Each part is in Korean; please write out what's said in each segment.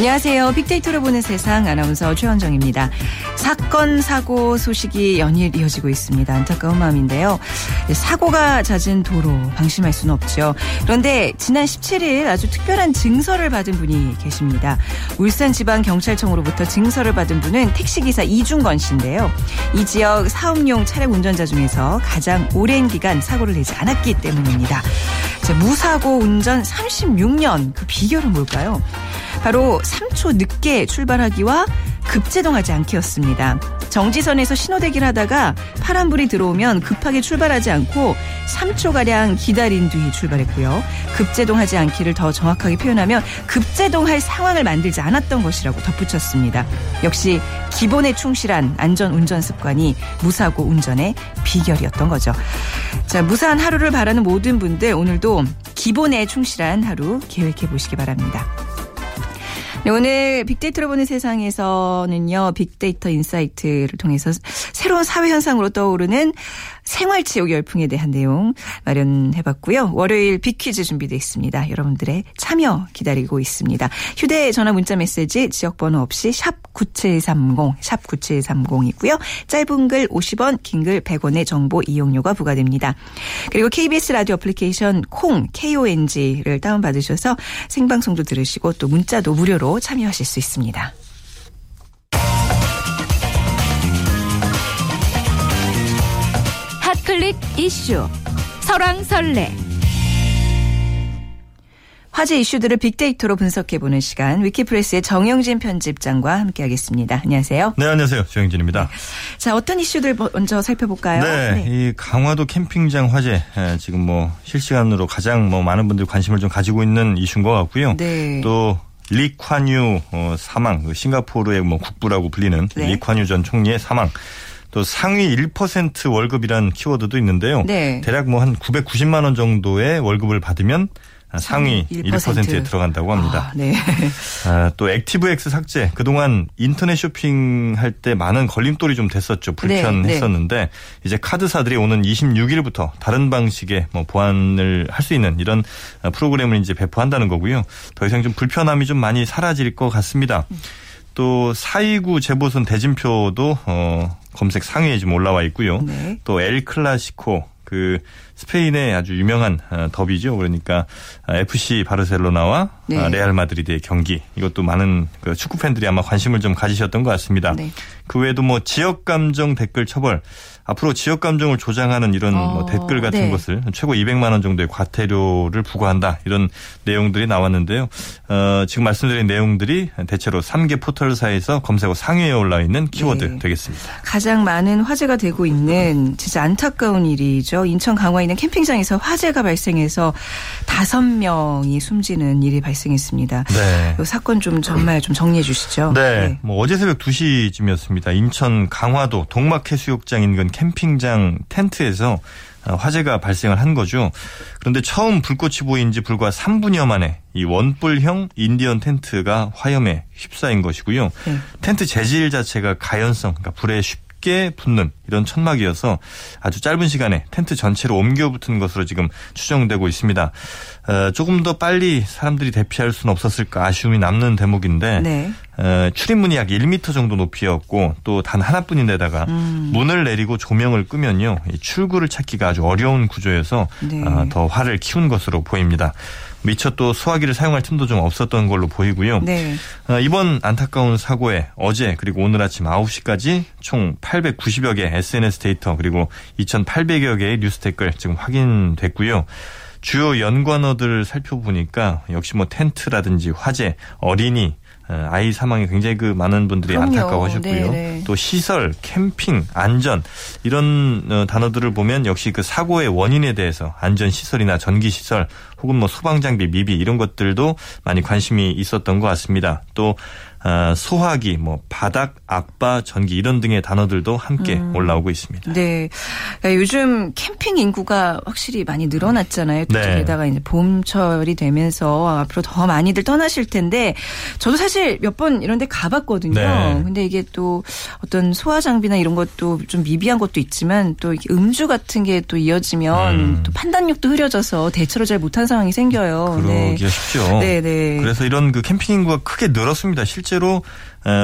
안녕하세요. 빅데이터로 보는 세상 아나운서 최원정입니다. 사건, 사고 소식이 연일 이어지고 있습니다. 안타까운 마음인데요. 사고가 잦은 도로 방심할 수는 없죠. 그런데 지난 17일 아주 특별한 증서를 받은 분이 계십니다. 울산지방경찰청으로부터 증서를 받은 분은 택시기사 이중건 씨인데요. 이 지역 사업용 차량 운전자 중에서 가장 오랜 기간 사고를 내지 않았기 때문입니다. 자, 무사고 운전 36년 그 비결은 뭘까요? 바로 3초 늦게 출발하기와 급제동하지 않기였습니다. 정지선에서 신호대기를 하다가 파란불이 들어오면 급하게 출발하지 않고 3초가량 기다린 뒤 출발했고요. 급제동하지 않기를 더 정확하게 표현하면 급제동할 상황을 만들지 않았던 것이라고 덧붙였습니다. 역시 기본에 충실한 안전 운전 습관이 무사고 운전의 비결이었던 거죠. 자, 무사한 하루를 바라는 모든 분들 오늘도 기본에 충실한 하루 계획해 보시기 바랍니다. 네, 오늘 빅데이터로 보는 세상에서는요, 빅데이터 insight를 통해서 새로운 사회 현상으로 떠오르는 생활체육 열풍에 대한 내용 마련해봤고요. 월요일 빅퀴즈 준비되어 있습니다. 여러분들의 참여 기다리고 있습니다. 휴대전화 문자 메시지 지역번호 없이 샵 9730, 샵 9730이고요. 짧은 글 50원, 긴 글 100원의 정보 이용료가 부과됩니다. 그리고 KBS 라디오 애플리케이션 콩, KONG를 다운받으셔서 생방송도 들으시고 또 문자도 무료로 참여하실 수 있습니다. 클릭 이슈 설왕설래 화제 이슈들을 빅데이터로 분석해보는 시간 위키프레스의 정영진 편집장과 함께하겠습니다. 안녕하세요. 네, 안녕하세요. 정영진입니다. 자, 어떤 이슈들 먼저 살펴볼까요? 네, 네. 이 강화도 캠핑장 화재 지금 뭐 실시간으로 가장 뭐 많은 분들이 관심을 좀 가지고 있는 이슈인 것 같고요. 네. 또 리콴유 어, 사망, 그 싱가포르의 뭐 국부라고 불리는 네. 리콴유 전 총리의 사망. 또 상위 1% 월급이란 키워드도 있는데요. 네. 대략 뭐 한 990만 원 정도의 월급을 받으면 상위 1%. 1%에 들어간다고 합니다. 아, 네. 아, 또 액티브엑스 삭제 그동안 인터넷 쇼핑할 때 많은 걸림돌이 좀 됐었죠. 불편했었는데 네, 네. 이제 카드사들이 오는 26일부터 다른 방식의 뭐 보완을 할 수 있는 이런 프로그램을 이제 배포한다는 거고요. 더 이상 좀 불편함이 좀 많이 사라질 것 같습니다. 또 사이구 재보선 대진표도 어 검색 상위에 지금 올라와 있고요. 네. 또 엘 클라시코 그 스페인의 아주 유명한 어, 더비죠. 그러니까 FC 바르셀로나와 네. 아, 레알 마드리드의 경기 이것도 많은 그 축구 팬들이 아마 관심을 좀 가지셨던 것 같습니다. 네. 그 외에도 뭐 지역 감정 댓글 처벌 앞으로 지역 감정을 조장하는 이런 어, 뭐 댓글 같은 네. 것을 최고 200만 원 정도의 과태료를 부과한다 이런 내용들이 나왔는데요. 어, 지금 말씀드린 내용들이 대체로 3개 포털사에서 검색어 상위에 올라 있는 키워드 네. 되겠습니다. 가장 많은 화제가 되고 있는 진짜 안타까운 일이죠. 인천 강화에 있는 캠핑장에서 화재가 발생해서 다섯 명이 숨지는 일이 발생했습니다. 네. 이 사건 좀 정말 좀 정리해 주시죠. 네. 네. 뭐 어제 새벽 2시쯤이었습니다. 인천 강화도 동막해수욕장 인근 캠 핑장 텐트에서 어, 화재가 발생을 한 거죠. 그런데 처음 불꽃이 보인 지 불과 3분여 만에 이 원뿔형 인디언 텐트가 화염에 휩싸인 것이고요. 네. 텐트 재질 자체가 가연성, 그러니까 불에 쉽 쉽게 붙는 이런 천막이어서 아주 짧은 시간에 텐트 전체로 옮겨 붙은 것으로 지금 추정되고 있습니다. 어, 조금 더 빨리 사람들이 대피할 수는 없었을까 아쉬움이 남는 대목인데 네. 어, 출입문이 약 1m 정도 높이였고 또 단 하나뿐인데다가 음. 문을 내리고 조명을 끄면요 출구를 찾기가 아주 어려운 구조여서 네. 어, 더 화를 키운 것으로 보입니다. 미처 또 소화기를 사용할 틈도 좀 없었던 걸로 보이고요. 네. 어, 이번 안타까운 사고에 어제 그리고 오늘 아침 9시까지 총 890여 개 SNS 데이터 그리고 2,800여 개의 뉴스 댓글 지금 확인됐고요. 주요 연관어들을 살펴보니까 역시 뭐 텐트라든지 화재, 어린이, 어, 아이 사망에 굉장히 그 많은 분들이 그럼요. 안타까워하셨고요. 네네. 네. 또 시설, 캠핑, 안전 이런 어, 단어들을 보면 역시 그 사고의 원인에 대해서 안전 시설이나 전기 시설, 혹은 뭐 소방 장비 미비 이런 것들도 많이 관심이 있었던 것 같습니다. 또 아, 소화기, 뭐 바닥, 악바, 전기 이런 등의 단어들도 함께 음. 올라오고 있습니다. 네. 그러니까 요즘 캠핑 인구가 확실히 많이 늘어났잖아요. 또 네. 게다가 이제 봄철이 되면서 앞으로 더 많이들 떠나실 텐데 저도 사실 몇 번 이런 데 가봤거든요. 네. 근데 이게 또 어떤 소화 장비나 이런 것도 좀 미비한 것도 있지만 또 음주 같은 게 또 이어지면 음. 또 판단력도 흐려져서 대처를 잘 못한 상황이 생겨요. 그러기가 네. 쉽죠. 네, 네. 그래서 이런 그 캠핑 인구가 크게 늘었습니다. 실제 로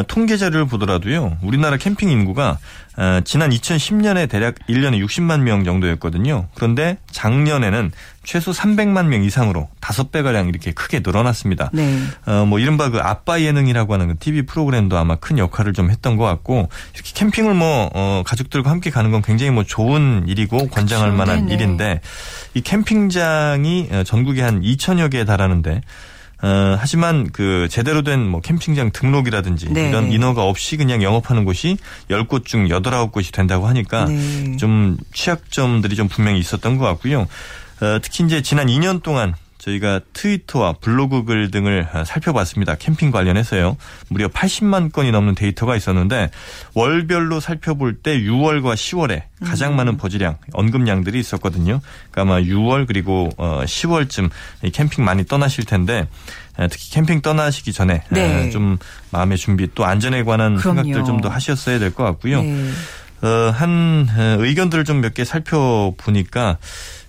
통계 자료를 보더라도요. 우리나라 캠핑 인구가 지난 2010년에 대략 1년에 60만 명 정도였거든요. 그런데 작년에는 최소 300만 명 이상으로 5배 가량 이렇게 크게 늘어났습니다. 네. 어, 뭐 이른바 그 아빠 예능이라고 하는 그 TV 프로그램도 아마 큰 역할을 좀 했던 것 같고 이렇게 캠핑을 뭐 어, 가족들과 함께 가는 건 굉장히 뭐 좋은 일이고 권장할 그렇죠. 만한 네네. 일인데 이 캠핑장이 어, 전국에 한 2천여 개에 달하는데 어, 하지만 그 제대로 된 뭐 캠핑장 등록이라든지 네. 이런 인허가 없이 그냥 영업하는 곳이 10곳 중 8, 9곳이 된다고 하니까 네. 좀 취약점들이 좀 분명히 있었던 것 같고요. 어, 특히 이제 지난 2년 동안 저희가 트위터와 블로그 글 등을 살펴봤습니다. 캠핑 관련해서요. 무려 80만 건이 넘는 데이터가 있었는데 월별로 살펴볼 때 6월과 10월에 가장 음. 많은 버즈량, 언급량들이 있었거든요. 그러니까 아마 6월 그리고 10월쯤 어, 캠핑 많이 떠나실 텐데 특히 캠핑 떠나시기 전에 네. 좀 마음의 준비 또 안전에 관한 그럼요. 생각들 좀 더 하셨어야 될 것 같고요. 네. 어, 한 의견들을 좀 몇 개 살펴보니까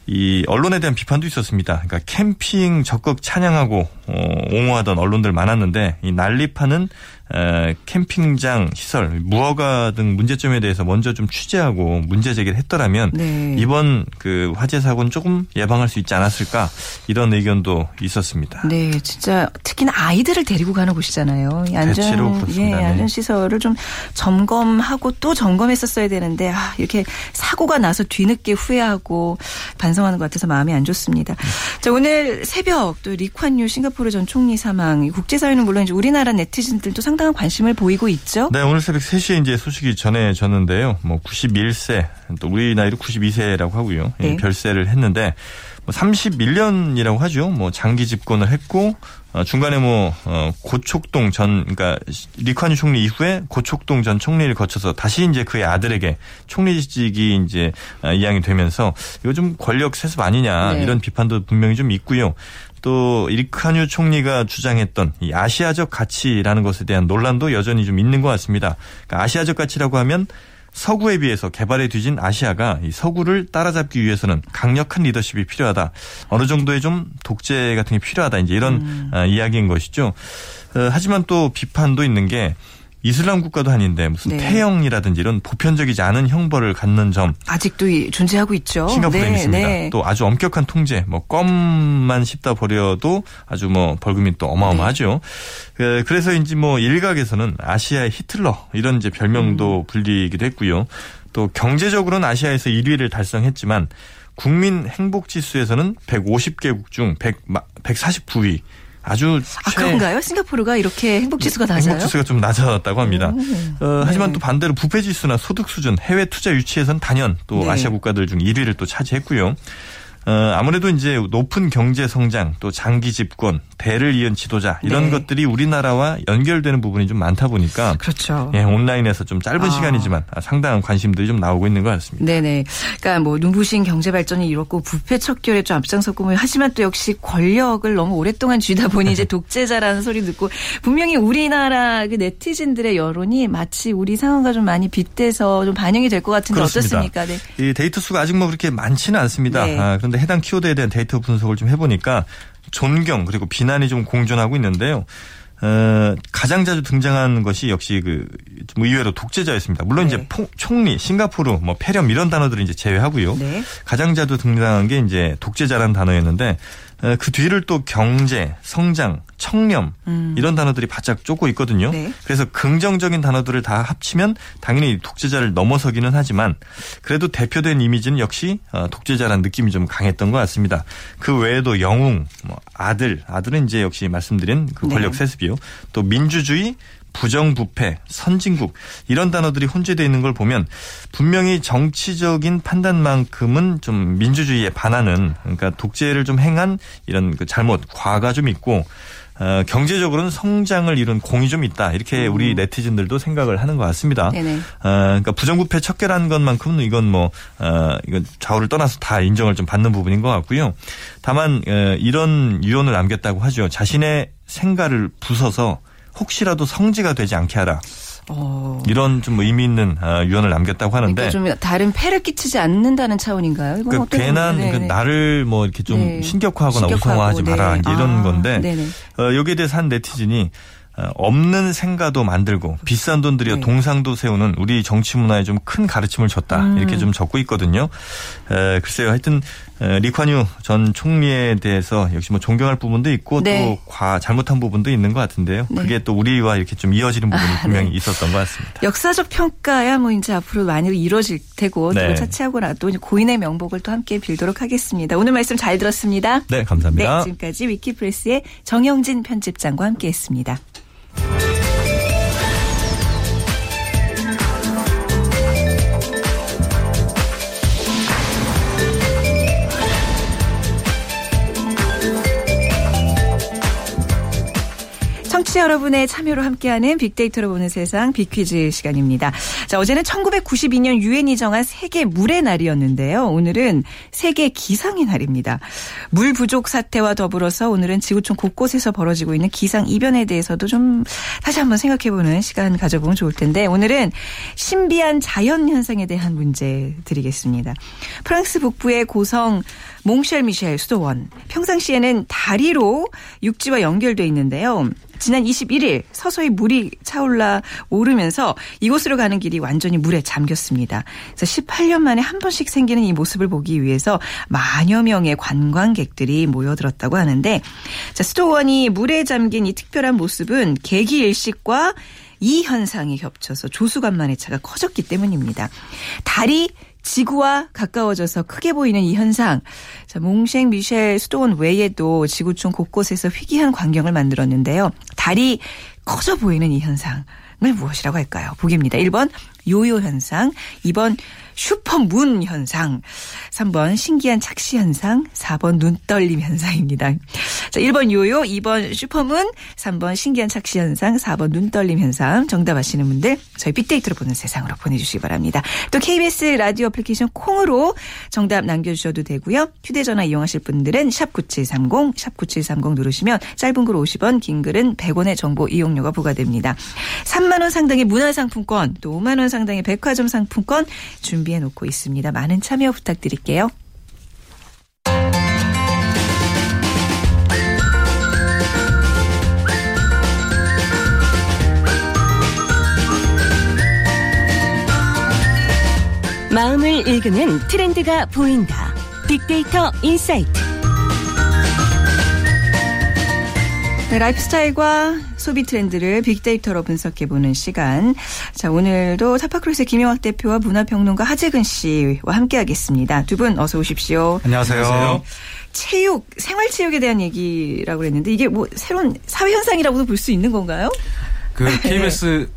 이 언론에 대한 비판도 있었습니다. 그러니까 캠핑 적극 찬양하고 어, 옹호하던 언론들 많았는데 이 난립하는 에, 캠핑장 시설 무허가 등 문제점에 대해서 먼저 좀 취재하고 문제 제기를 했더라면 네. 이번 그 화재 사고는 조금 예방할 수 있지 않았을까 이런 의견도 있었습니다. 네, 진짜 특히나 아이들을 데리고 가는 곳이잖아요. 안전 예, 네. 안전 시설을 좀 점검하고 또 점검했었어야 되는데 아, 이렇게 사고가 나서 뒤늦게 후회하고 반성하는 것 같아서 마음이 안 좋습니다. 자, 오늘 새벽 또 리콴유 싱가포르 전 총리 사망 국제사회는 물론 이제 우리나라 네티즌들도 상 상당한 관심을 보이고 있죠. 네, 오늘 새벽 3시에 이제 소식이 전해졌는데요. 뭐 91세, 또 우리 나이로 92세라고 하고요. 예, 네. 별세를 했는데 뭐 31년이라고 하죠. 뭐 장기 집권을 했고 어, 중간에 뭐 어, 고촉동 전 그러니까 리콴유 총리 이후에 고촉동 전 총리를 거쳐서 다시 이제 그의 아들에게 총리직이 이제 어, 이양이 되면서 이거 좀 권력 세습 아니냐 네. 이런 비판도 분명히 좀 있고요. 또 리콴유 총리가 주장했던 이 아시아적 가치라는 것에 대한 논란도 여전히 좀 있는 것 같습니다. 그러니까 아시아적 가치라고 하면 서구에 비해서 개발에 뒤진 아시아가 이 서구를 따라잡기 위해서는 강력한 리더십이 필요하다. 어느 정도의 좀 독재 같은 게 필요하다. 이제 이런 음. 어, 이야기인 것이죠. 어, 하지만 또 비판도 있는 게 이슬람 국가도 아닌데 무슨 네. 태형이라든지 이런 보편적이지 않은 형벌을 갖는 점 아직도 존재하고 있죠. 싱가포르에 네, 있습니다. 네. 또 아주 엄격한 통제, 뭐 껌만 씹다 버려도 아주 뭐 벌금이 또 어마어마하죠. 네. 그래서인지 뭐 일각에서는 아시아의 히틀러 이런 이제 별명도 음. 불리기도 했고요. 또 경제적으로는 아시아에서 1위를 달성했지만 국민 행복 지수에서는 150개국 중 100, 149위. 아주 아 그런가요? 싱가포르가 이렇게 행복 지수가 낮아요? 행복 지수가 좀 낮았다고 합니다. 어, 하지만 네. 또 반대로 부패 지수나 소득 수준, 해외 투자 유치에선 단연 또 네. 아시아 국가들 중 1위를 또 차지했고요. 어, 아무래도 이제 높은 경제 성장 또 장기 집권 대를 이은 지도자 이런 네. 것들이 우리나라와 연결되는 부분이 좀 많다 보니까 그렇죠. 예, 온라인에서 좀 짧은 아. 시간이지만 상당한 관심들이 좀 나오고 있는 것 같습니다. 네네. 그러니까 뭐 눈부신 경제 발전이 이뤘고 부패 척결에 좀 앞장섰고 뭐 하지만 또 역시 권력을 너무 오랫동안 쥐다 보니 이제 독재자라는 소리 듣고 분명히 우리나라 그 네티즌들의 여론이 마치 우리 상황과 좀 많이 빗대서 좀 반영이 될 것 같은데 그렇습니다. 어떻습니까? 네. 이 데이터 수가 아직 뭐 그렇게 많지는 않습니다. 네. 아, 그런데 해당 키워드에 대한 데이터 분석을 좀 해보니까 존경 그리고 비난이 좀 공존하고 있는데요. 어, 가장 자주 등장하는 것이 역시 그, 좀 의외로 독재자였습니다. 물론 네. 이제 포, 총리, 싱가포르, 뭐 폐렴 이런 단어들을 이제 제외하고요. 네. 가장 자주 등장한 게 이제 독재자라는 단어였는데 그 뒤를 또 경제, 성장, 청렴 음. 이런 단어들이 바짝 쫓고 있거든요. 네. 그래서 긍정적인 단어들을 다 합치면 당연히 독재자를 넘어서기는 하지만 그래도 대표된 이미지는 역시 어, 독재자라는 느낌이 좀 강했던 것 같습니다. 그 외에도 영웅, 뭐 아들, 아들은 이제 역시 말씀드린 그 네. 권력 세습이요. 또 민주주의, 부정부패, 선진국 이런 단어들이 혼재되어 있는 걸 보면 분명히 정치적인 판단만큼은 좀 민주주의에 반하는 그러니까 독재를 좀 행한 이런 그 잘못 과가 좀 있고 어, 경제적으로는 성장을 이룬 공이 좀 있다. 이렇게 음. 우리 네티즌들도 생각을 하는 것 같습니다. 네네. 어, 그러니까 부정부패 척결한 것만큼은 이건 뭐 어, 이건 좌우를 떠나서 다 인정을 좀 받는 부분인 것 같고요. 다만 어, 이런 유언을 남겼다고 하죠. 자신의 생가를 부숴서 혹시라도 성지가 되지 않게 하라. 어. 이런 좀 의미 있는 어, 유언을 남겼다고 하는데 그러니까 좀 다른 폐를 끼치지 않는다는 차원인가요? 그 괜한 그 나를 뭐 이렇게 좀 네. 신격화하거나 우성화하지 마라 네. 이런 아. 건데 어, 여기에 대해서 한 네티즌이 어, 없는 생가도 만들고 비싼 돈 들여 네. 동상도 세우는 우리 정치 문화에 좀 큰 가르침을 줬다 음. 이렇게 좀 적고 있거든요. 에, 글쎄요, 하여튼 리관유 전 총리에 대해서 역시 뭐 존경할 부분도 있고 네. 또과 잘못한 부분도 있는 것 같은데요. 네. 그게 또 우리와 이렇게 좀 이어지는 부분이 아, 분명히 네. 있었던 것 같습니다. 역사적 평가야 뭐 이제 앞으로 많이 이루어질 테고 또 네. 차치하고 나도 고인의 명복을 또 함께 빌도록 하겠습니다. 오늘 말씀 잘 들었습니다. 네, 감사합니다. 네, 지금까지 위키프레스의 정영진 편집장과 함께했습니다. 청취자 여러분의 참여로 함께하는 빅데이터로 보는 세상 빅퀴즈 시간입니다. 자, 어제는 1992년 유엔이 정한 세계 물의 날이었는데요. 오늘은 세계 기상의 날입니다. 물 부족 사태와 더불어서 오늘은 지구촌 곳곳에서 벌어지고 있는 기상 이변에 대해서도 좀 다시 한번 생각해보는 시간 가져보면 좋을 텐데 오늘은 신비한 자연 현상에 대한 문제 드리겠습니다. 프랑스 북부의 고성 몽쉘 미셸 수도원 평상시에는 다리로 육지와 연결돼 있는데요. 지난 21일 서서히 물이 차올라 오르면서 이곳으로 가는 길이 완전히 물에 잠겼습니다. 그래서 18년 만에 한 번씩 생기는 이 모습을 보기 위해서 만여 명의 관광객들이 모여들었다고 하는데 자, 수도원이 물에 잠긴 이 특별한 모습은 계기 일식과 이 현상이 겹쳐서 조수간만의 차가 커졌기 때문입니다. 달이 지구와 가까워져서 크게 보이는 이 현상. 자, 몽셴 미셸 수도원 외에도 지구촌 곳곳에서 희귀한 광경을 만들었는데요. 달이 커져 보이는 이 현상을 무엇이라고 할까요? 보기입니다. 1번 요요 현상, 2번 슈퍼문 현상, 3번 신기한 착시 현상, 4번 눈떨림 현상입니다. 자, 1번 요요, 2번 슈퍼문, 3번 신기한 착시 현상, 4번 눈떨림 현상. 정답 아시는 분들 저희 빅데이터로 보는 세상으로 보내주시기 바랍니다. 또 KBS 라디오 애플리케이션 콩으로 정답 남겨주셔도 되고요. 휴대전화 이용하실 분들은 샵9730, 샵9730 누르시면 짧은 글 50원, 긴 글은 100원의 정보 이용료가 부과됩니다. 3만 원 상당의 문화상품권, 또 5만 원 상당의 백화점 상품권 준비해 놓고 있습니다. 많은 참여 부탁드릴게요. 마음을 읽는 트렌드가 보인다. 빅데이터 insight. 네, 라이프스타일과 소비 트렌드를 빅데이터로 분석해보는 시간. 자, 오늘도 타파크로스의 김영학 대표와 문화평론가 하재근 씨와 함께하겠습니다. 두 분 어서 오십시오. 안녕하세요. 안녕하세요. 체육, 생활체육에 대한 얘기라고 그랬는데 이게 뭐 새로운 사회현상이라고도 볼 수 있는 건가요? 그 KBS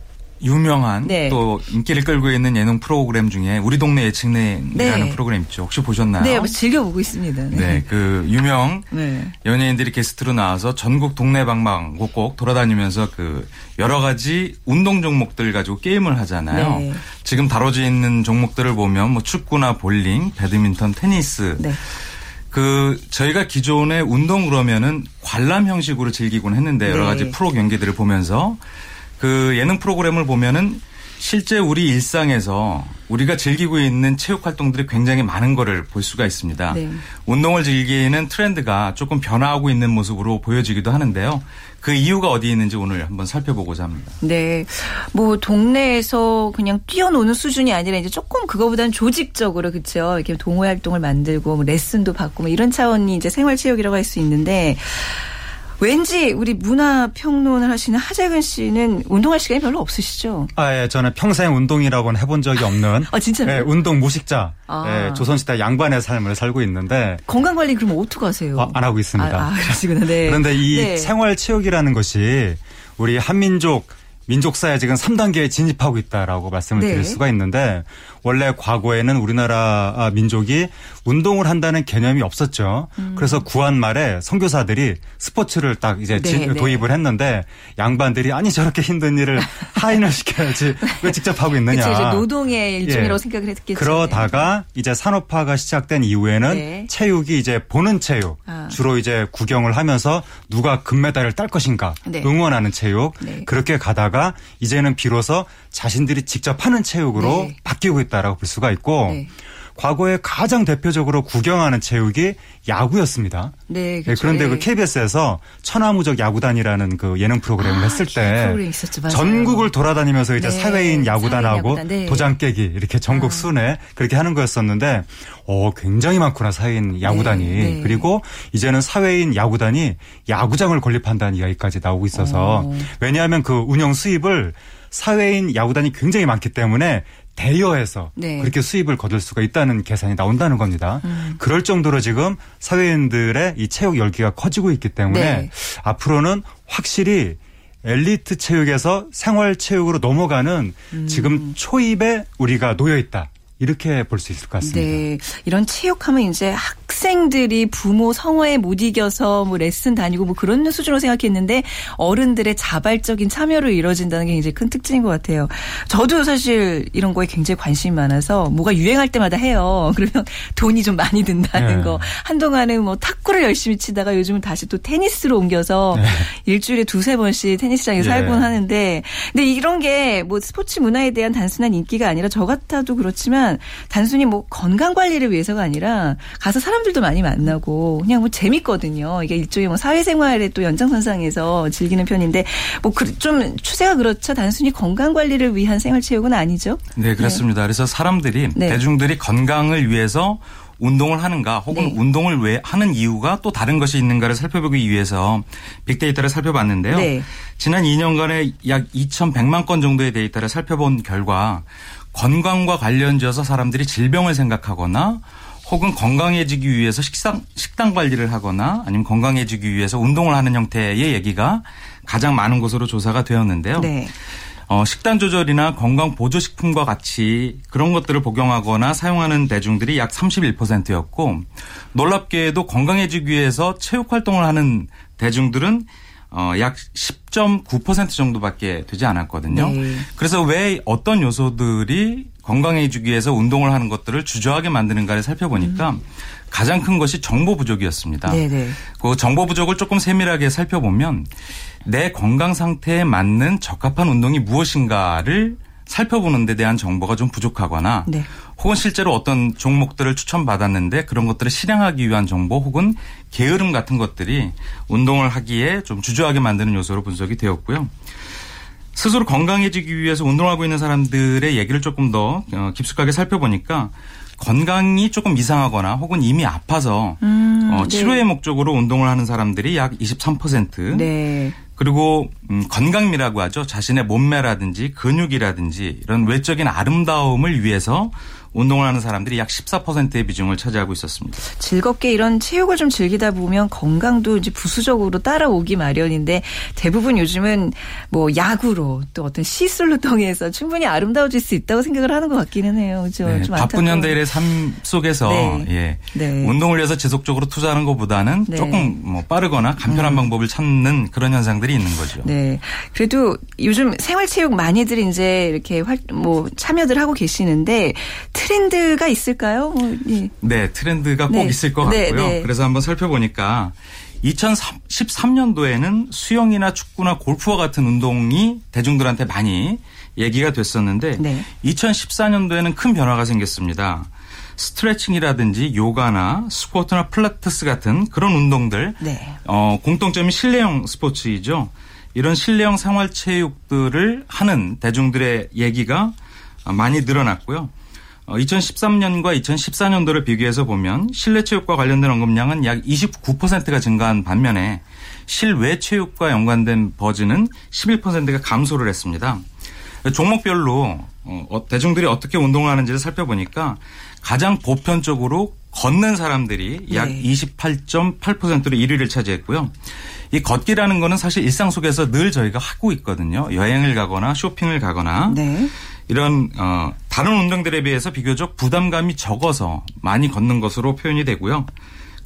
유명한 네. 또 인기를 끌고 있는 예능 프로그램 중에 우리 동네 예측내라는 네. 프로그램 있죠. 혹시 보셨나요? 네, 즐겨보고 있습니다. 네, 네 그 유명 네. 연예인들이 게스트로 나와서 전국 동네 방방 곳곳 돌아다니면서 그 여러 가지 운동 종목들 가지고 게임을 하잖아요. 네. 지금 다뤄져 있는 종목들을 보면 뭐 축구나 볼링, 배드민턴, 테니스 네. 그 저희가 기존에 운동 그러면은 관람 형식으로 즐기곤 했는데 여러 가지 프로 경기들을 보면서 그 예능 프로그램을 보면은 실제 우리 일상에서 우리가 즐기고 있는 체육 활동들이 굉장히 많은 거를 볼 수가 있습니다. 네. 운동을 즐기는 트렌드가 조금 변화하고 있는 모습으로 보여지기도 하는데요. 그 이유가 어디 있는지 오늘 한번 살펴보고자 합니다. 네. 뭐 동네에서 그냥 뛰어노는 수준이 아니라 이제 조금 그거보다는 조직적으로 그렇죠. 이렇게 동호회 활동을 만들고 뭐 레슨도 받고 뭐 이런 차원이 이제 생활 체육이라고 할 수 있는데 왠지 우리 문화 평론을 하시는 하재근 씨는 운동할 시간이 별로 없으시죠? 아, 예. 저는 평생 운동이라고는 해본 적이 없는. 아, 진짜요? 예, 운동 무식자. 아. 예, 조선시대 양반의 삶을 살고 있는데. 건강 관리 그럼 어떻게 하세요? 아, 안 하고 있습니다. 아, 아 그러시구나. 네. 그런데 이 네. 생활 체육이라는 것이 우리 한민족 민족사에 지금 3단계에 진입하고 있다라고 말씀을 네. 드릴 수가 있는데 원래 과거에는 우리나라 아, 민족이 운동을 한다는 개념이 없었죠. 음. 그래서 구한 말에 선교사들이 스포츠를 딱 이제 네, 네. 도입을 했는데 양반들이 아니 저렇게 힘든 일을 하인을 시켜야지 왜 직접 하고 있느냐. 그치, 노동의 일종이라고 예. 생각을 했겠죠. 그러다가 이제 산업화가 시작된 이후에는 네. 체육이 이제 보는 체육 아. 주로 이제 구경을 하면서 누가 금메달을 딸 것인가 네. 응원하는 체육 네. 그렇게 가다가 이제는 비로소 자신들이 직접 하는 체육으로 네. 바뀌고 있다 라고 볼 수가 있고 네. 과거에 가장 대표적으로 구경하는 체육이 야구였습니다. 네, 네 그렇죠. 그런데 그 KBS에서 천하무적 야구단이라는 그 예능 프로그램을 아, 했을 때 있었죠, 전국을 돌아다니면서 이제 네, 사회인 야구단하고 사회인 야구단, 도장 깨기 이렇게 전국 아. 순회 그렇게 하는 거였었는데 어 굉장히 많구나 사회인 야구단이 네, 그리고 이제는 사회인 야구단이 야구장을 건립한다는 이야기까지 나오고 있어서 오. 어. 왜냐하면 그 운영 수입을 사회인 야구단이 굉장히 많기 때문에 대여해서 네. 그렇게 수입을 거둘 수가 있다는 계산이 나온다는 겁니다. 음. 그럴 정도로 지금 사회인들의 이 체육 열기가 커지고 있기 때문에 네. 앞으로는 확실히 엘리트 체육에서 생활 체육으로 넘어가는 음. 지금 초입에 우리가 놓여 있다. 이렇게 볼 수 있을 것 같습니다. 네. 이런 체육하면 이제 학생들이 부모 성화에 못 이겨서 뭐 레슨 다니고 뭐 그런 수준으로 생각했는데 어른들의 자발적인 참여로 이루어진다는 게 이제 큰 특징인 것 같아요. 저도 사실 이런 거에 굉장히 관심이 많아서 뭐가 유행할 때마다 해요. 그러면 돈이 좀 많이 든다는 네. 거. 한동안은 뭐 탁구를 열심히 치다가 요즘은 다시 또 테니스로 옮겨서 네. 일주일에 두세 번씩 테니스장에 네. 살곤 하는데 근데 이런 게 뭐 스포츠 문화에 대한 단순한 인기가 아니라 저 같아도 그렇지만 보면 단순히 뭐 건강 관리를 위해서가 아니라 가서 사람들도 많이 만나고 그냥 뭐 재밌거든요. 이게 일종의 뭐 사회생활의 또 연장선상에서 즐기는 편인데 뭐 좀 추세가 그렇죠. 단순히 건강 관리를 위한 생활체육은 아니죠. 네, 그렇습니다. 네. 그래서 사람들이 네. 대중들이 건강을 위해서 운동을 하는가 혹은 네. 운동을 왜 하는 이유가 또 다른 것이 있는가를 살펴보기 위해서 빅데이터를 살펴봤는데요. 네. 지난 2년간에 약 2,100만 건 정도의 데이터를 살펴본 결과 건강과 관련지어서 사람들이 질병을 생각하거나 혹은 건강해지기 위해서 식상, 식단 관리를 하거나 아니면 건강해지기 위해서 운동을 하는 형태의 얘기가 가장 많은 것으로 조사가 되었는데요. 네. 어, 식단 조절이나 건강 보조식품과 같이 그런 것들을 복용하거나 사용하는 대중들이 약 31%였고 놀랍게도 건강해지기 위해서 체육 활동을 하는 대중들은 어, 약 10.9% 정도밖에 되지 않았거든요. 네. 그래서 왜 어떤 요소들이 건강해지기 위해서 운동을 하는 것들을 주저하게 만드는가를 살펴보니까 음. 가장 큰 것이 정보 부족이었습니다. 네네. 네. 그 정보 부족을 조금 세밀하게 살펴보면 내 건강 상태에 맞는 적합한 운동이 무엇인가를 살펴보는 데 대한 정보가 좀 부족하거나 네. 혹은 실제로 어떤 종목들을 추천받았는데 그런 것들을 실행하기 위한 정보 혹은 게으름 같은 것들이 운동을 하기에 좀 주저하게 만드는 요소로 분석이 되었고요. 스스로 건강해지기 위해서 운동하고 있는 사람들의 얘기를 조금 더 어, 깊숙하게 살펴보니까 건강이 조금 이상하거나 혹은 이미 아파서 음, 어, 치료의 네. 목적으로 운동을 하는 사람들이 약 23%. 네. 그리고 음, 건강미라고 하죠. 자신의 몸매라든지 근육이라든지 이런 외적인 아름다움을 위해서 운동을 하는 사람들이 약 14%의 비중을 차지하고 있었습니다. 즐겁게 이런 체육을 좀 즐기다 보면 건강도 이제 부수적으로 따라오기 마련인데 대부분 요즘은 뭐 야구로 또 어떤 시술로 통해서 충분히 아름다워질 수 있다고 생각을 하는 것 같기는 해요. 그죠? 네, 바쁜 현대인의 삶 속에서 네. 예. 네. 운동을 위해서 지속적으로 투자하는 것보다는 네. 조금 뭐 빠르거나 간편한 음. 방법을 찾는 그런 현상들이 있는 거죠. 네. 그래도 요즘 생활체육 많이들 이제 이렇게 활, 뭐 참여들 하고 계시는데 트렌드가 있을까요? 뭐, 예. 네, 트렌드가 꼭 네. 있을 것 네, 같고요. 네, 그래서 한번 살펴보니까 2013년도에는 수영이나 축구나 골프와 같은 운동이 대중들한테 많이 얘기가 됐었는데 2014년도에는 큰 변화가 생겼습니다. 스트레칭이라든지 요가나 스쿼트나 필라테스 같은 그런 운동들 네. 어, 공통점이 실내형 스포츠이죠. 이런 실내형 생활체육들을 하는 대중들의 얘기가 많이 늘어났고요. 2013년과 어, 2014년도를 비교해서 보면 실내 체육과 관련된 언급량은 약 29%가 증가한 반면에 실외 체육과 연관된 버즈는 11%가 감소를 했습니다. 종목별로 어, 어, 대중들이 어떻게 운동을 하는지를 살펴보니까 가장 보편적으로 걷는 사람들이 약 네. 28.8%로 1위를 차지했고요. 이 걷기라는 거는 사실 일상 속에서 늘 저희가 하고 있거든요. 여행을 가거나 쇼핑을 가거나 네. 이런 어 다른 운동들에 비해서 비교적 부담감이 적어서 많이 걷는 것으로 표현이 되고요.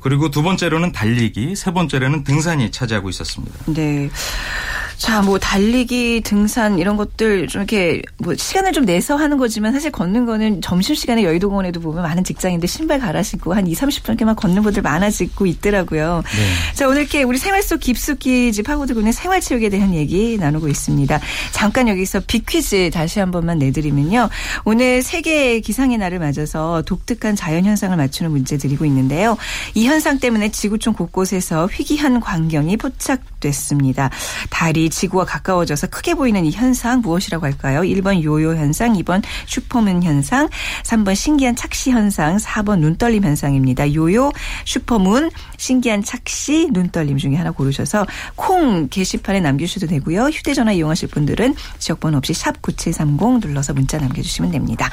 그리고 두 번째로는 달리기, 세 번째로는 등산이 차지하고 있었습니다. 네. 자, 뭐 달리기, 등산 이런 것들 좀 이렇게 뭐 시간을 좀 내서 하는 거지만 사실 걷는 거는 점심 시간에 여의도 공원에도 보면 많은 직장인들 신발 갈아 신고 한 2, 30분께만 걷는 분들 많아지고 있더라고요. 네. 자, 오늘 이렇게 우리 생활 속 깊숙이 집 파고들고 있는 생활 체육에 대한 얘기 나누고 있습니다. 잠깐 여기서 비퀴즈 다시 한 번만 내드리면요. 오늘 세계 기상의 날을 맞아서 독특한 자연 현상을 맞추는 문제 드리고 있는데요. 이 현상 때문에 지구촌 곳곳에서 희귀한 광경이 포착됐습니다. 달이 지구와 가까워져서 크게 보이는 이 현상 무엇이라고 할까요? 1번 요요 현상, 2번 슈퍼문 현상, 3번 신기한 착시 현상, 4번 눈떨림 현상입니다. 요요, 슈퍼문, 신기한 착시, 눈떨림 중에 하나 고르셔서 콩 게시판에 남겨주셔도 되고요. 휴대전화 이용하실 분들은 지역번호 없이 샵 9730 눌러서 문자 남겨주시면 됩니다.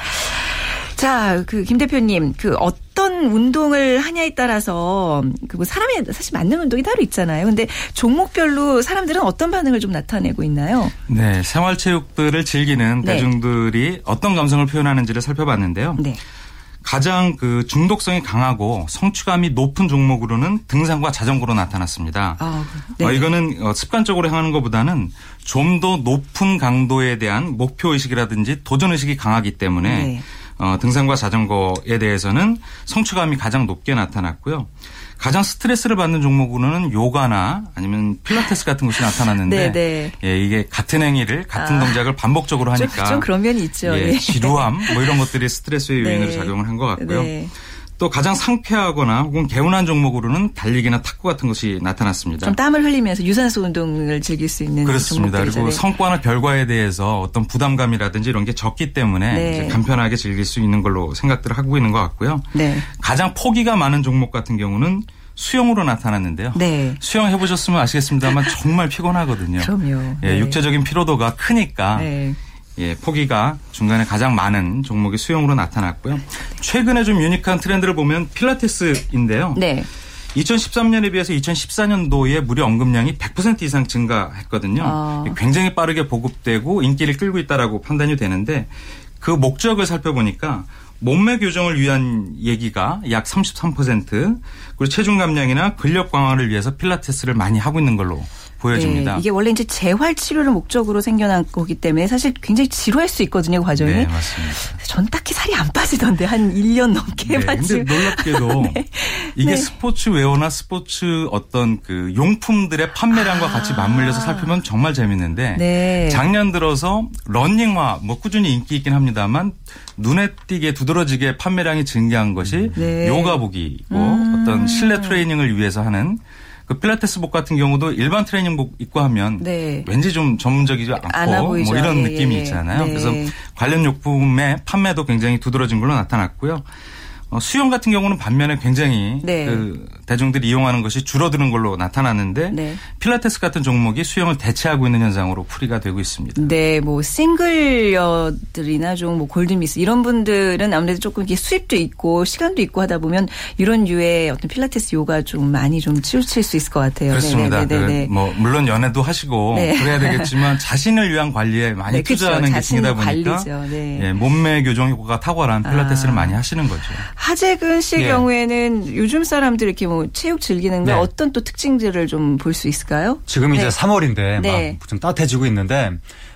자, 그 김 대표님, 그 어떤 운동을 하냐에 따라서 그 사람이 사실 맞는 운동이 따로 있잖아요. 근데 종목별로 사람들은 어떤 반응을 좀 나타내고 있나요? 네, 생활체육들을 즐기는 네. 대중들이 어떤 감성을 표현하는지를 살펴봤는데요. 네. 가장 그 중독성이 강하고 성취감이 높은 종목으로는 등산과 자전거로 나타났습니다. 아, 네. 어, 이거는 어, 습관적으로 행하는 것보다는 좀 더 높은 강도에 대한 목표 의식이라든지 도전 의식이 강하기 때문에 네. 어, 등산과 자전거에 대해서는 성취감이 가장 높게 나타났고요. 가장 스트레스를 받는 종목으로는 요가나 아니면 필라테스 같은 것이 나타났는데 네, 네. 예, 이게 같은 행위를 같은 아, 동작을 반복적으로 하니까 좀, 좀 그런 면이 있죠. 예, 네. 지루함 뭐 이런 것들이 스트레스의 요인으로 네. 작용을 한 것 같고요. 네. 또 가장 상쾌하거나 혹은 개운한 종목으로는 달리기나 탁구 같은 것이 나타났습니다. 좀 땀을 흘리면서 유산소 운동을 즐길 수 있는 그렇습니다. 그리고 네. 성과나 결과에 대해서 어떤 부담감이라든지 이런 게 적기 때문에 네. 간편하게 즐길 수 있는 걸로 생각들을 하고 있는 것 같고요. 네. 가장 포기가 많은 종목 같은 경우는 수영으로 나타났는데요. 네. 수영 해보셨으면 아시겠습니다만 정말 피곤하거든요. 그럼요. 예, 네. 육체적인 피로도가 크니까 네. 예, 포기가 중간에 가장 많은 종목이 수영으로 나타났고요. 최근에 좀 유니크한 트렌드를 보면 필라테스인데요. 네. 2013년에 비해서 2014년도에 무료 언급량이 100% 이상 증가했거든요. 아. 굉장히 빠르게 보급되고 인기를 끌고 있다라고 판단이 되는데 그 목적을 살펴보니까 몸매 교정을 위한 얘기가 약 33% 그리고 체중 감량이나 근력 강화를 위해서 필라테스를 많이 하고 있는 걸로 보여집니다. 네, 이게 원래 이제 재활 치료를 목적으로 생겨난 거기 때문에 사실 굉장히 지루할 수 있거든요, 과정이. 네, 맞습니다. 전 딱히 살이 안 빠지던데 한 1년 넘게 네, 근데 놀랍게도 네. 이게 네. 스포츠 웨어나 스포츠 어떤 그 용품들의 판매량과 아. 같이 맞물려서 살피면 정말 재밌는데 네. 작년 들어서 러닝화 뭐 꾸준히 인기 있긴 합니다만 눈에 띄게 두드러지게 판매량이 증가한 것이 네. 요가복이고 음. 어떤 실내 트레이닝을 위해서 하는 그 필라테스복 같은 경우도 일반 트레이닝복 입고 하면 네. 왠지 좀 전문적이지 않고 뭐 이런 예, 느낌이 예. 있잖아요. 네. 그래서 관련 용품의 판매도 굉장히 두드러진 걸로 나타났고요. 어, 수영 같은 경우는 반면에 굉장히 네. 그 대중들이 이용하는 것이 줄어드는 걸로 나타났는데 네. 필라테스 같은 종목이 수영을 대체하고 있는 현상으로 풀이가 되고 있습니다. 네, 뭐 싱글녀들이나 좀 뭐 골든미스 이런 분들은 아무래도 조금 이게 수입도 있고 시간도 있고 하다 보면 이런 유의 어떤 필라테스 요가 좀 많이 좀 치우칠 수 있을 것 같아요. 그렇습니다. 네, 네, 네, 그뭐 물론 연애도 하시고 네. 그래야 되겠지만 자신을 위한 관리에 많이 네, 투자하는 게 중이다 보니까 예, 몸매 교정 효과가 탁월한 필라테스를 아. 많이 하시는 거죠. 하재근 씨 예. 경우에는 요즘 사람들 이렇게 뭐 체육 즐기는 게 네. 어떤 또 특징들을 좀 볼 수 있을까요? 지금 이제 네. 3월인데 네. 막좀 따뜻해지고 있는데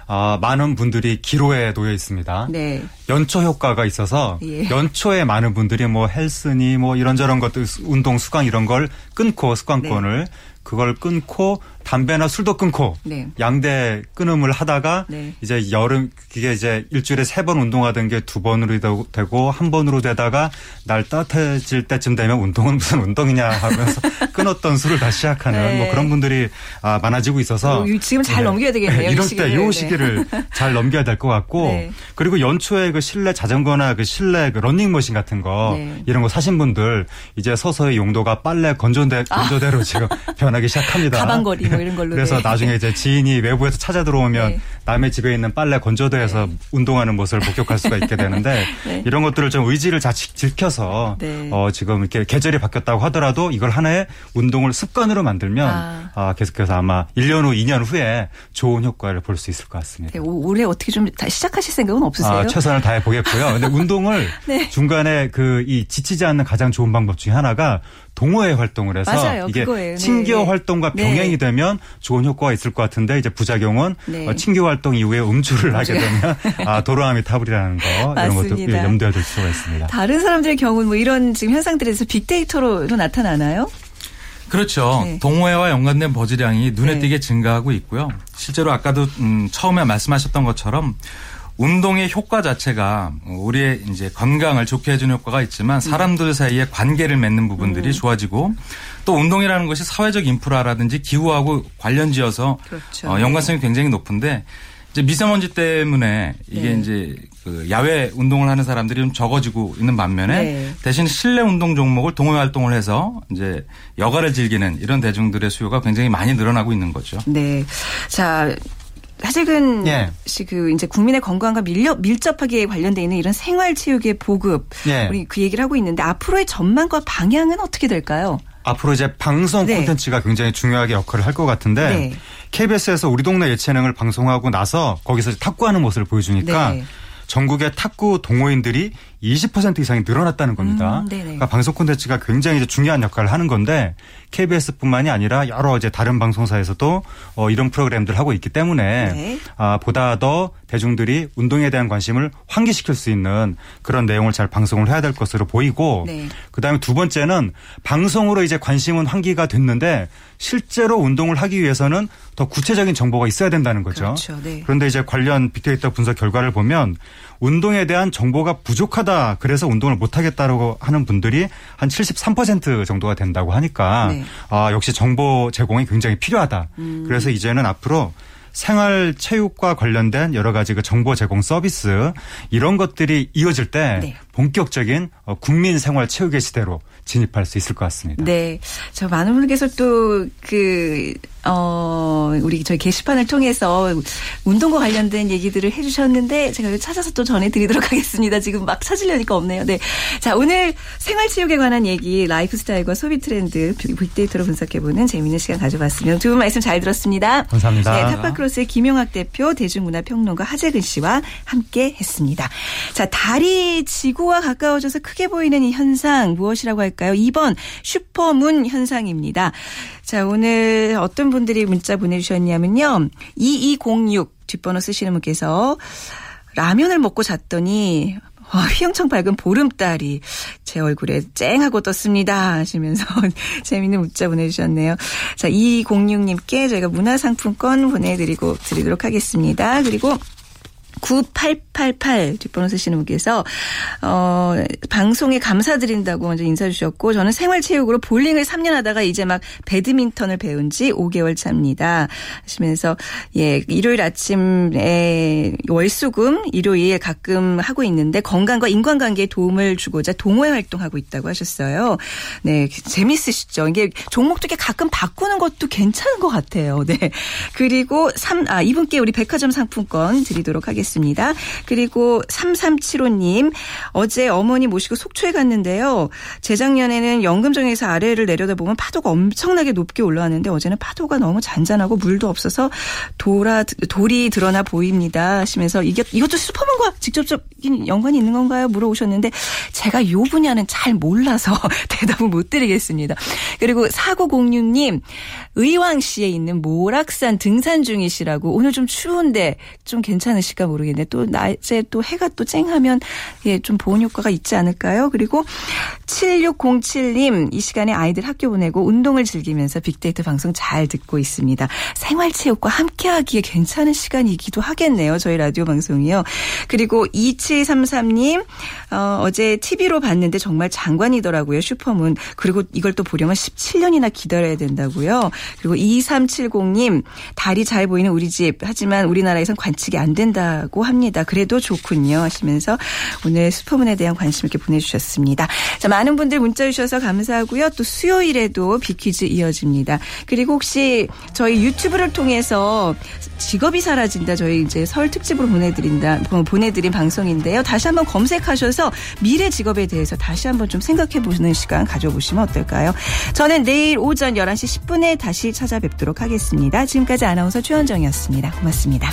어, 많은 분들이 기로에 놓여 있습니다. 네. 연초 효과가 있어서 예. 연초에 많은 분들이 뭐 헬스니 뭐 이런저런 것들 운동 수강 이런 걸 끊고 습관권을 네. 그걸 끊고 담배나 술도 끊고 네. 양대 끊음을 하다가 네. 이제 여름 이게 이제 일주일에 세 번 운동하던 게 두 번으로 되고 한 번으로 되다가 날 따뜻해질 때쯤 되면 운동은 무슨 운동이냐 하면서 끊었던 술을 다시 시작하는 네. 뭐 그런 분들이 아, 많아지고 있어서 어, 지금 잘 네. 넘겨야 되겠네요. 이럴 때 이 시기를 네. 잘 넘겨야 될 것 같고 네. 그리고 연초에 그 실내 자전거나 그 실내 그 러닝머신 같은 거 이런 거 사신 분들 이제 서서히 용도가 빨래 건조대 아. 건조대로 아. 지금 변하기 시작합니다. 가방거리 뭐 이런 걸로. 그래서 나중에 이제 지인이 외부에서 찾아 들어오면 남의 집에 있는 빨래 건조대에서 네. 운동하는 모습을 목격할 수가 있게 되는데 네. 이런 것들을 좀 의지를 자 지켜서 네. 어, 지금 이렇게 계절이 바뀌었다고 하더라도 이걸 하나의 운동을 습관으로 만들면 아. 아 계속해서 아마 1년 후, 2년 후에 좋은 효과를 볼 수 있을 것 같습니다. 네, 올해 어떻게 좀 시작하실 생각은 없으세요? 아, 최선을 다해 보겠고요. 근데 운동을 네. 중간에 그 이 지치지 않는 가장 좋은 방법 중에 하나가 동호회 활동을 해서 맞아요, 이게 그거예요. 친교 네. 활동과 네. 병행이 되면 좋은 효과가 있을 것 같은데 이제 부작용은 네. 어, 친교 활동 이후에 음주를 하게 되면 아, 도로함이 타버리라는 거 이런 것도 염두에 둘 수가 있습니다. 다른 사람들의 경우는 뭐 이런 지금 현상들에서 빅데이터로 나타나나요? 그렇죠. 네. 동호회와 연관된 버즈량이 눈에 네. 띄게 증가하고 있고요. 실제로 아까도 음, 처음에 말씀하셨던 것처럼 운동의 효과 자체가 우리의 이제 건강을 좋게 해주는 효과가 있지만 사람들 사이에 관계를 맺는 부분들이 음. 좋아지고 또 운동이라는 것이 사회적 인프라라든지 기후하고 관련 지어서 그렇죠. 어, 연관성이 굉장히 높은데 이제 미세먼지 때문에 이게 네. 이제 그 야외 운동을 하는 사람들이 좀 적어지고 있는 반면에 네. 대신 실내 운동 종목을 동호회 활동을 해서 이제 여가를 즐기는 이런 대중들의 수요가 굉장히 많이 늘어나고 있는 거죠. 네. 자, 하재근 예. 씨그 이제 국민의 건강과 밀려, 밀접하게 관련돼 있는 이런 생활체육의 보급 예. 우리 그 얘기를 하고 있는데 앞으로의 전망과 방향은 어떻게 될까요? 앞으로 이제 방송 네. 콘텐츠가 굉장히 중요하게 역할을 할 것 같은데 네. KBS에서 우리 동네 예체능을 방송하고 나서 거기서 탁구하는 모습을 보여주니까 네. 전국의 탁구 동호인들이 20% 이상이 늘어났다는 겁니다. 음, 그러니까 방송 콘텐츠가 굉장히 이제 중요한 역할을 하는 건데 KBS뿐만이 아니라 여러 이제 다른 방송사에서도 어, 이런 프로그램들 하고 있기 때문에 네. 아, 보다 더 대중들이 운동에 대한 관심을 환기시킬 수 있는 그런 내용을 잘 방송을 해야 될 것으로 보이고 네. 그다음에 두 번째는 방송으로 이제 관심은 환기가 됐는데 실제로 운동을 하기 위해서는 더 구체적인 정보가 있어야 된다는 거죠. 그렇죠. 네. 그런데 이제 관련 빅데이터 분석 결과를 보면 운동에 대한 정보가 부족하다. 그래서 운동을 못 하겠다라고 하는 분들이 한 73% 정도가 된다고 하니까 네. 아, 역시 정보 제공이 굉장히 필요하다. 음. 그래서 이제는 앞으로 생활 체육과 관련된 여러 가지 그 정보 제공 서비스 이런 것들이 이어질 때 네. 본격적인 어, 국민 생활 체육의 시대로 진입할 수 있을 것 같습니다. 네. 저 많은 분께서 또 그, 어, 우리 저희 게시판을 통해서 운동과 관련된 얘기들을 해주셨는데 제가 찾아서 또 전해드리도록 하겠습니다. 지금 막 찾으려니까 없네요. 네. 자, 오늘 생활 체육에 관한 얘기, 라이프 스타일과 소비 트렌드, 빅데이터로 분석해보는 재미있는 시간 가져봤습니다. 두분 말씀 잘 들었습니다. 감사합니다. 네. 타파크로스의 김용학 대표, 대중문화평론가 하재근 씨와 함께 했습니다. 자, 달이 지구와 가까워져서 크게 보이는 이 현상 무엇이라고 할까요? 볼까요? 2번 슈퍼문 현상입니다. 자, 오늘 어떤 분들이 문자 보내주셨냐면요. 2206 뒷번호 쓰시는 분께서 라면을 먹고 잤더니 와, 휘영청 밝은 보름달이 제 얼굴에 쨍하고 떴습니다. 하시면서 재밌는 문자 보내주셨네요. 자, 2206님께 저희가 문화상품권 보내드리고 드리도록 하겠습니다. 그리고 9888 뒷번호 쓰시는 분께서 어 방송에 감사드린다고 먼저 인사 주셨고 저는 생활체육으로 볼링을 3년 하다가 이제 막 배드민턴을 배운 지 5개월 차입니다. 하시면서 예 일요일 아침에 월수금 일요일 가끔 하고 있는데 건강과 인간관계에 도움을 주고자 동호회 활동하고 있다고 하셨어요. 네 재밌으시죠? 이게 종목도 이렇게 가끔 바꾸는 것도 괜찮은 것 같아요. 네 그리고 3, 아 이분께 우리 백화점 상품권 드리도록 하겠습니다. 있습니다. 그리고 3375님 어제 어머니 모시고 속초에 갔는데요. 재작년에는 연금정에서 아래를 내려다보면 파도가 엄청나게 높게 올라왔는데 어제는 파도가 너무 잔잔하고 물도 없어서 돌아 돌이 드러나 보입니다 하시면서 이게 이것도 슈퍼맨과 직접적인 연관이 있는 건가요? 물어보셨는데 제가 요 분야는 잘 몰라서 대답을 못 드리겠습니다. 그리고 4906님 의왕시에 있는 모락산 등산 중이시라고 오늘 좀 추운데 좀 괜찮으실까 네. 또 낮에 또 해가 또 쨍하면 예, 좀 보온 효과가 있지 않을까요? 그리고 7607님 이 시간에 아이들 학교 보내고 운동을 즐기면서 빅데이터 방송 잘 듣고 있습니다. 생활체육과 함께하기에 괜찮은 시간이기도 하겠네요. 저희 라디오 방송이요. 그리고 2733님 어, 어제 TV로 봤는데 정말 장관이더라고요. 슈퍼문. 그리고 이걸 또 보려면 17년이나 기다려야 된다고요. 그리고 2370님 달이 잘 보이는 우리 집 하지만 우리나라에선 관측이 안 된다. 있다고 합니다. 그래도 좋군요 하시면서 오늘 슈퍼문에 대한 관심 이렇게 보내주셨습니다. 자 많은 분들 문자 주셔서 감사하고요. 또 수요일에도 비퀴즈 이어집니다. 그리고 혹시 저희 유튜브를 통해서 직업이 사라진다 저희 이제 설 특집으로 보내드린다 보내드린 방송인데요. 다시 한번 검색하셔서 미래 직업에 대해서 다시 한번 좀 생각해 보시는 시간 가져보시면 어떨까요? 저는 내일 오전 11시 10분에 다시 찾아뵙도록 하겠습니다. 지금까지 아나운서 최현정이었습니다. 고맙습니다.